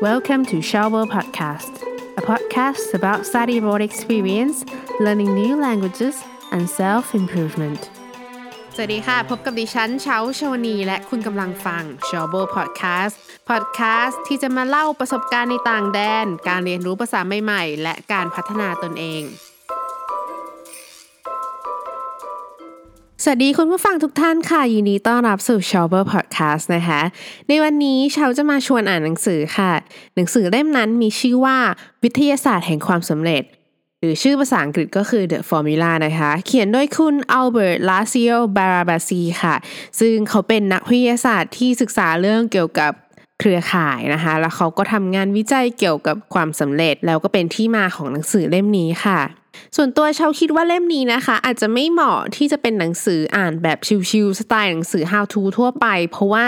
Welcome to Shower Podcast, a podcast about study abroad experience, learning new languages, and self improvement. สวัสดีค่ะ พบกับดิฉันเช้าชวนี และคุณกำลังฟัง s h o w b o Podcast Podcast ที่จะมาเล่าประสบการณ์ในต่างแดน การเรียนรู้ภาษาใหม่ ๆ และการพัฒนาตนเอง สวัสดีคุณผู้ฟังทุกท่านค่ะ ยินดีต้อนรับสู่ s h o w b e r Podcast นะคะ ในวันนี้เชาจะมาชวนอ่านหนังสือค่ะ หนังสือเล่มนั้นมีชื่อว่าวิทยาศาสตร์แห่งความสำเร็จ หรือชื่อภาษาอังกฤษก็คือ The Formula นะคะ เขียนโดยคุณอัลเบิร์ตลาซิโอบาราบาซีค่ะ ซึ่งเขาเป็นนักวิทยาศาสตร์ที่ศึกษาเรื่องเกี่ยวกับเครือข่ายนะคะ แล้วเขาก็ทำงานวิจัยเกี่ยวกับความสำเร็จ แล้วก็เป็นที่มาของหนังสือเล่มนี้ค่ะ ส่วนตัวเชาคิดว่าเล่มนี้นะคะ อาจจะไม่เหมาะที่จะเป็นหนังสืออ่านแบบชิวๆสไตล์หนังสือ how to ทั่วไป เพราะว่า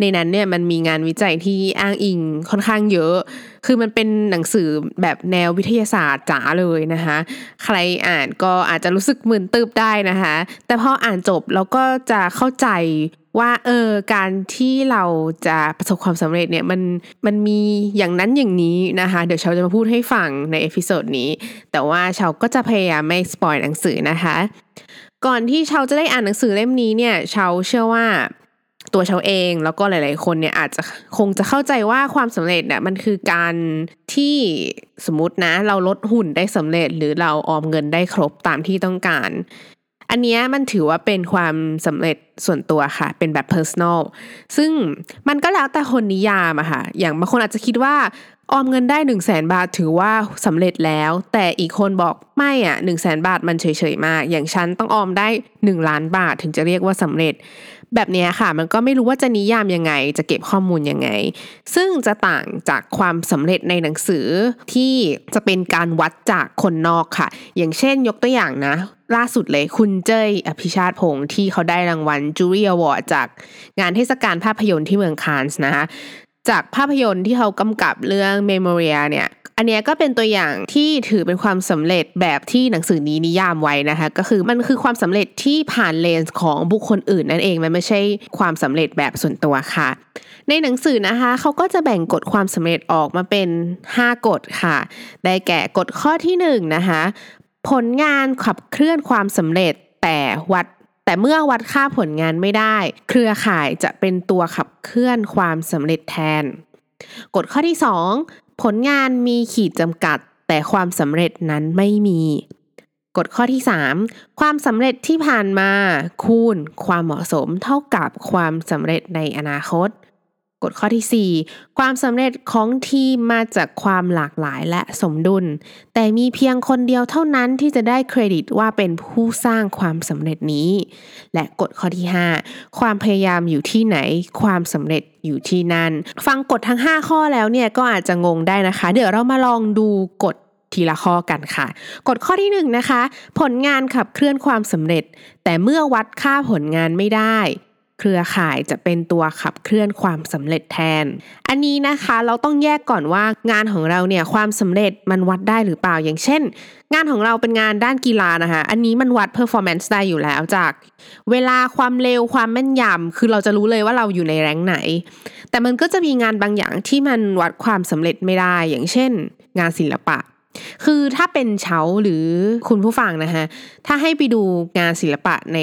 ในนั้นเนี่ยมันมีงานวิจัยที่อ้างอิงค่อนข้างเยอะ คือมันเป็นหนังสือแบบแนววิทยาศาสตร์จ๋าเลยนะคะ ใครอ่านก็อาจจะรู้สึกมึนตึบได้นะคะ แต่พออ่านจบเราก็จะเข้าใจว่าเออการที่เราจะประสบความสำเร็จเนี่ยมันมันมีอย่างนั้นอย่างนี้นะคะ เดี๋ยวเชาจะมาพูดให้ฟังใน episode นี้ แต่ว่าเชาก็จะพยายามไม่ spoil หนังสือนะคะ ก่อนที่เชาจะได้อ่านหนังสือเล่มนี้เนี่ยเชาเชื่อว่า ตัวเชาเองแล้วก็หลาย ๆ คนเนี่ยอาจจะคงจะเข้าใจว่าความสำเร็จเนี่ยมันคือการที่สมมตินะ เราลดหุ่นได้สำเร็จ หรือเราออมเงินได้ครบตามที่ต้องการ อันนี้มันถือว่าเป็นความสำเร็จส่วนตัวค่ะ เป็นแบบ personal ซึ่งมันก็แล้วแต่คนนิยามอะค่ะ อย่างบางคนอาจจะคิดว่าออมเงินได้หนึ่งแสนบาทถือว่าสำเร็จแล้ว แต่อีกคนบอกไม่อะหนึ่งแสนบาทมันเฉยๆมาก อย่างฉันต้องออมได้หนึ่งล้านบาทถึงจะเรียกว่าสำเร็จ แบบนี้ค่ะ มันก็ไม่รู้ว่าจะนิยามยังไง จะเก็บข้อมูลยังไง ซึ่งจะต่างจากความสำเร็จในหนังสือที่จะเป็นการวัดจากคนนอกค่ะ อย่างเช่นยกตัวอย่างนะ ล่าสุดเลยคุณเจ้ยอภิชาติพงศ์ที่เขาได้รางวัลจูเรียอวอร์ดจากงานเทศกาลภาพยนตร์ที่เมืองคานส์นะคะจากภาพยนตร์ที่เขากำกับเรื่องเมโมเรียเนี่ย อันนี้ก็เป็นตัวอย่างที่ถือเป็นความสำเร็จแบบที่หนังสือนี้นิยามไว้นะคะ ก็คือมันคือความสำเร็จที่ผ่านเลนส์ของบุคคลอื่นนั่นเองมันไม่ใช่ความสำเร็จแบบส่วนตัวค่ะ ในหนังสือนะคะเขาก็จะแบ่งกฎความสำเร็จออกมาเป็น 5 กฎค่ะ ได้แก่กฎข้อที่1นนะคะผลงานขับเคลื่อนความสำเร็จแต่วัดแต่เมื่อวัดค่าผลงานไม่ได้ เครือข่ายจะเป็นตัวขับเคลื่อนความสำเร็จแทน กฎข้อที่ 2 ผลงานมีขีดจำกัด แต่ความสำเร็จนั้นไม่มีกฎข้อที่ 3 ความสำเร็จที่ผ่านมา คูณ ความเหมาะสมเท่ากับความสำเร็จในอนาคต กฎข้อที่ 4 ความสำเร็จของทีมมาจากความหลากหลายและสมดุล แต่มีเพียงคนเดียวเท่านั้นที่จะได้เครดิตว่าเป็นผู้สร้างความสำเร็จนี้ และกฎข้อที่ 5 ความพยายามอยู่ที่ไหน ความสำเร็จอยู่ที่นั่น ฟังกฎทั้ง 5 ข้อแล้วเนี่ยก็อาจจะงงได้นะคะ เดี๋ยวเรามาลองดูกฎทีละข้อกันค่ะ กฎข้อที่1นนะคะ ผลงานขับเคลื่อนความสำเร็จ แต่เมื่อวัดค่าผลงานไม่ได้ เครือข่ายจะเป็นตัวขับเคลื่อนความสำเร็จแทน อันนี้นะคะเราต้องแยกก่อนว่างานของเราเนี่ยความสำเร็จมันวัดได้หรือเปล่าอย่างเช่น งานของเราเป็นงานด้านกีฬานะคะอันนี้มันวัด performance ได้อยู่แล้วจาก เวลาความเร็วความแม่นยำคือเราจะรู้เลยว่าเราอยู่ในแรงไหน แต่มันก็จะมีงานบางอย่างที่มันวัดความสำเร็จไม่ได้อย่างเช่น งานศิลปะ คือถ้าเป็นเฉาหรือคุณผู้ฟังนะฮะ ถ้าให้ไปดูงานศิลปะใน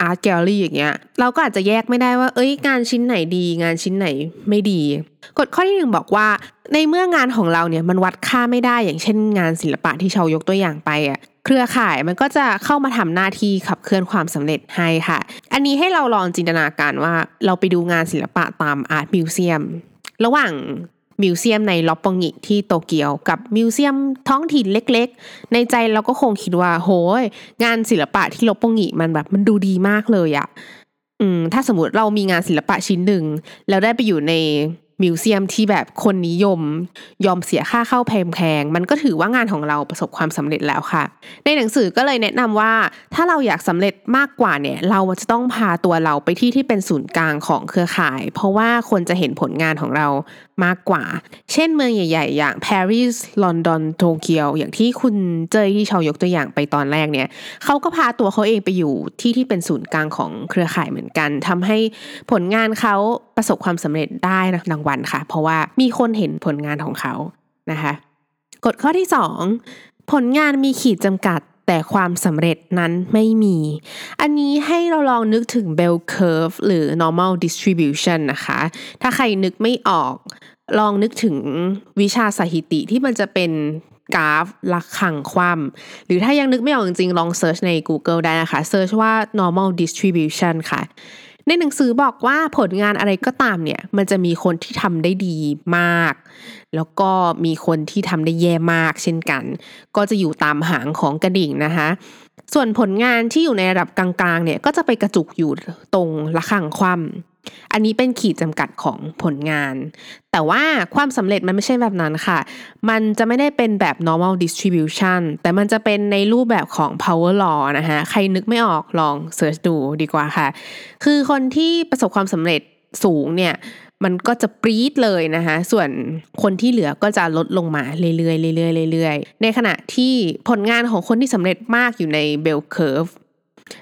อาร์ตแกลเลอรี่อย่างเงี้ย เราก็อาจจะแยกไม่ได้ว่า เอ้ยงานชิ้นไหนดี งานชิ้นไหนไม่ดี กฎข้อที่หนึ่งบอกว่า ในเมื่องานของเราเนี่ยมันวัดค่าไม่ได้อย่างเช่น งานศิลปะที่เชายกตัวอย่างไปอะเครือข่ายมันก็จะเข้ามาทำหน้าที่ขับเคลื่อนความสำเร็จให้ค่ะ อันนี้ให้เราลองจินตนาการว่าเราไปดูงานศิลปะตาม art museum ระหว่าง museum ในรปปงงิที่โตเกียว กับ museum ท้องถิ่นเล็กๆ ในใจเราก็คงคิดว่า โหย งานศิลปะที่รปปงงิมันแบบมันดูดีมากเลยอะอืมถ้าสมมติเรามีงานศิลปะชิ้นหนึ่งแล้วได้ไปอยู่ใน มิวเซียมที่แบบคนนิยม ยอมเสียค่าเข้าแพงๆ มันก็ถือว่างานของเราประสบความสำเร็จแล้วค่ะ ในหนังสือก็เลยแนะนำว่าถ้าเราอยากสำเร็จมากกว่าเนี่ย เราจะต้องพาตัวเราไปที่ที่เป็นศูนย์กลางของเครือข่าย เพราะว่าคนจะเห็นผลงานของเรามากกว่า เช่นเมืองใหญ่ ๆ อย่างปารีสลอนดอนโตเกียวอย่างที่คุณเจยที่ชาวยกตัวอย่างไปตอนแรกเนี่ยเขาก็พาตัวเขาเองไปอยู่ที่ที่เป็นศูนย์กลางของเครือข่ายเหมือนกันทำให้ผลงานเขาประสบความสำเร็จได้รางวัลค่ะ เพราะว่ามีคนเห็นผลงานของเขานะคะกฎข้อที่ 2 ผลงานมีขีดจำกัดแต่ความสำเร็จนั้นไม่มี อันนี้ให้เราลองนึกถึง bell curve หรือ normal distribution นะคะ ถ้าใครนึกไม่ออก ลองนึกถึงวิชาสถิติที่มันจะเป็นกราฟระฆังคว่ำหรือถ้ายังนึกไม่ออกจริงๆ ลอง search ใน Google ได้นะคะ search ว่า normal distribution ค่ะ ในหนังสือบอกว่าผลงานอะไรก็ตามเนี่ย มันจะมีคนที่ทำได้ดีมาก แล้วก็มีคนที่ทำได้แย่มากเช่นกัน ก็จะอยู่ตามหางของกระดิ่งนะคะ ส่วนผลงานที่อยู่ในระดับกลางๆเนี่ยก็จะไปกระจุกอยู่ตรงระฆังคว่ำ อันนี้เป็นขีดจำกัดของผลงาน แต่ว่าความสำเร็จมันไม่ใช่แบบนั้นค่ะ มันจะไม่ได้เป็นแบบ normal distribution แต่มันจะเป็นในรูปแบบของ power law นะคะใครนึกไม่ออกลองเสิร์ชดูดีกว่าค่ะ คือคนที่ประสบความสำเร็จสูงเนี่ยมันก็จะปรี๊ดเลยนะคะส่วนคนที่เหลือก็จะลดลงมาเรื่อยๆเรื่อยๆเรื่อยๆในขณะที่ผลงานของคนที่สำเร็จมากอยู่ใน bell curve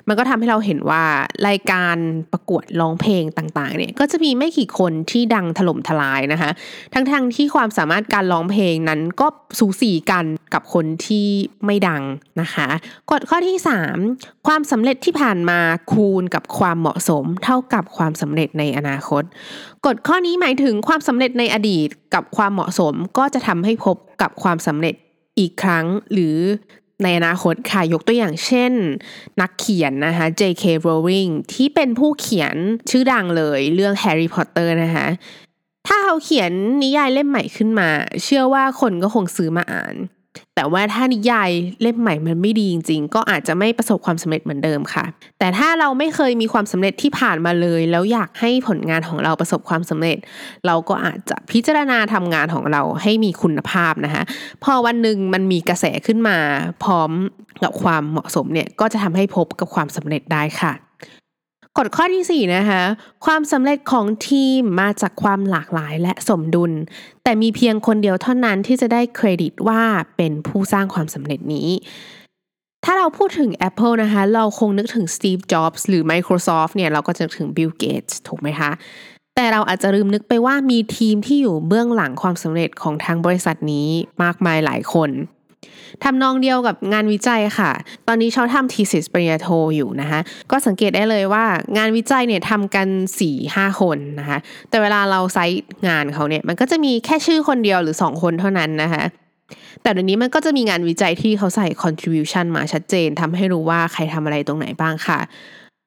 มันก็ทำให้เราเห็นว่ารายการประกวดร้องเพลงต่างๆ เนี่ยก็จะมีไม่กี่คนที่ดังถล่มทลายนะคะ ทั้งๆทที่ความสามารถการร้องเพลงนั้นก็สูสีกันกับคนที่ไม่ดังนะคะกฎข้อที่ 3 ความสำเร็จที่ผ่านมาคูณกับความเหมาะสม เท่ากับความสำเร็จในอนาคตกฎข้อนี้หมายถึงความสำเร็จในอดีตกับความเหมาะสมก็จะทำให้พบกับความสำเร็จอีกครั้งหรือ ในอนาคตค่ะยกตัวอย่างเช่น นักเขียนนะคะ J.K. Rowling ที่เป็นผู้เขียนชื่อดังเลยเรื่อง Harry Potter นะคะถ้าเขาเขียนนิยายเล่มใหม่ขึ้นมา เชื่อว่าคนก็คงซื้อมาอ่าน แต่ว่าถ้านิยายเล่มใหม่มันไม่ดีจริงๆ ก็อาจจะไม่ประสบความสำเร็จเหมือนเดิมค่ะ แต่ถ้าเราไม่เคยมีความสำเร็จที่ผ่านมาเลย แล้วอยากให้ผลงานของเราประสบความสำเร็จ เราก็อาจจะพิจารณาทำงานของเราให้มีคุณภาพนะคะพอวันหนึ่งมันมีกระแสขึ้นมา พร้อมกับความเหมาะสมเนี่ยก็จะทำให้พบกับความสำเร็จได้ค่ะ กฎข้อที่ 4 นะคะ ความสำเร็จของทีมมาจากความหลากหลายและสมดุล แต่มีเพียงคนเดียวเท่านั้นที่จะได้เครดิตว่าเป็นผู้สร้างความสำเร็จนี้ ถ้าเราพูดถึง Apple นะคะ เราคงนึกถึง Steve Jobs หรือ Microsoft เนี่ย เราก็จะนึกถึง Bill Gates ถูกไหมคะ แต่เราอาจจะลืมนึกไปว่ามีทีมที่อยู่เบื้องหลังความสำเร็จของทางบริษัทนี้มากมายหลายคน ทำนองเดียวกับงานวิจัยค่ะ ตอนนี้เขาทำทีสิสปริญญาโทอยู่นะคะ ก็สังเกตได้เลยว่างานวิจัยเนี่ยทำกัน4ี่ห้าคนนะคะ แต่เวลาเราไซต์งานเขาเนี่ย มันก็จะมีแค่ชื่อคนเดียวหรือ 2 คนเท่านั้นนะคะ แต่เดี๋ยวนี้มันก็จะมีงานวิจัยที่เขาใส่ contribution มาชัดเจนทำให้รู้ว่าใครทำอะไรตรงไหนบ้างค่ะ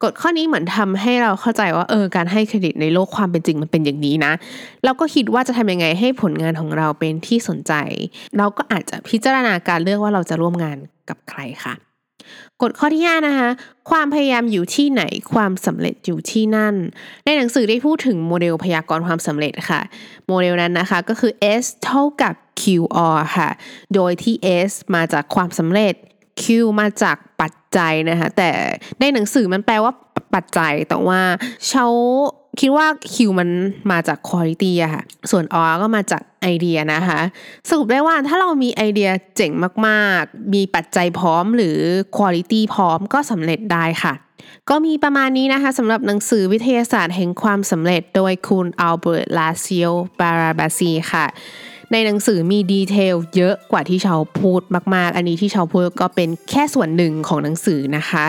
กฎข้อนี้เหมือนทำให้เราเข้าใจว่าเออการให้เครดิตในโลกความเป็นจริงมันเป็นอย่างนี้นะเราก็คิดว่าจะทำยังไงให้ผลงานของเราเป็นที่สนใจ เราก็อาจจะพิจารณาการเลือกว่าเราจะร่วมงานกับใครค่ะกฎข้อที่5นะคะ ความพยายามอยู่ที่ไหนความสำเร็จอยู่ที่นั่น ในหนังสือได้พูดถึงโมเดลพยากรณ์ความสำเร็จค่ะ โมเดลนั้นนะคะก็คือ S เท่ากับ QR ค่ะ โดยที่ S มาจากความสำเร็จ Q มาจากปัจจัยนะคะแต่ในหนังสือมันแปลว่าปัจจัยแต่ว่าเขาคิดว่า Q มันมาจาก quality อะค่ะ ส่วน R ก็มาจากไอเดียนะคะ สรุปได้ว่าถ้าเรามีไอเดียเจ๋งมากๆ มีปัจจัยพร้อมหรือ quality พร้อมก็สำเร็จได้ค่ะ ก็มีประมาณนี้นะคะสำหรับหนังสือวิทยาศาสตร์แห่งความสำเร็จโดยคุณอัลเบิร์ต ลาสโลบาราบาซีค่ะ ในหนังสือมี detail เยอะกว่าที่เชาพูดมาก ๆ อันนี้ที่เชาพูดก็เป็นแค่ส่วนหนึ่งของหนังสือนะคะ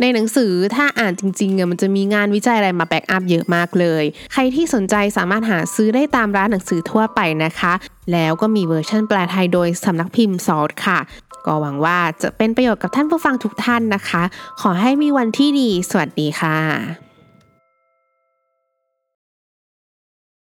ในหนังสือถ้าอ่านจริงๆมันจะมีงานวิจัยอะไรมา back up เยอะมากเลย ใครที่สนใจสามารถหาซื้อได้ตามร้านหนังสือทั่วไปนะคะ แล้วก็มีเวอร์ชันแปลไทยโดยสำนักพิมพ์ซอสค่ะก็หวังว่าจะเป็นประโยชน์กับท่านผู้ฟังทุกท่านนะคะ ขอให้มีวันที่ดี สวัสดีค่ะ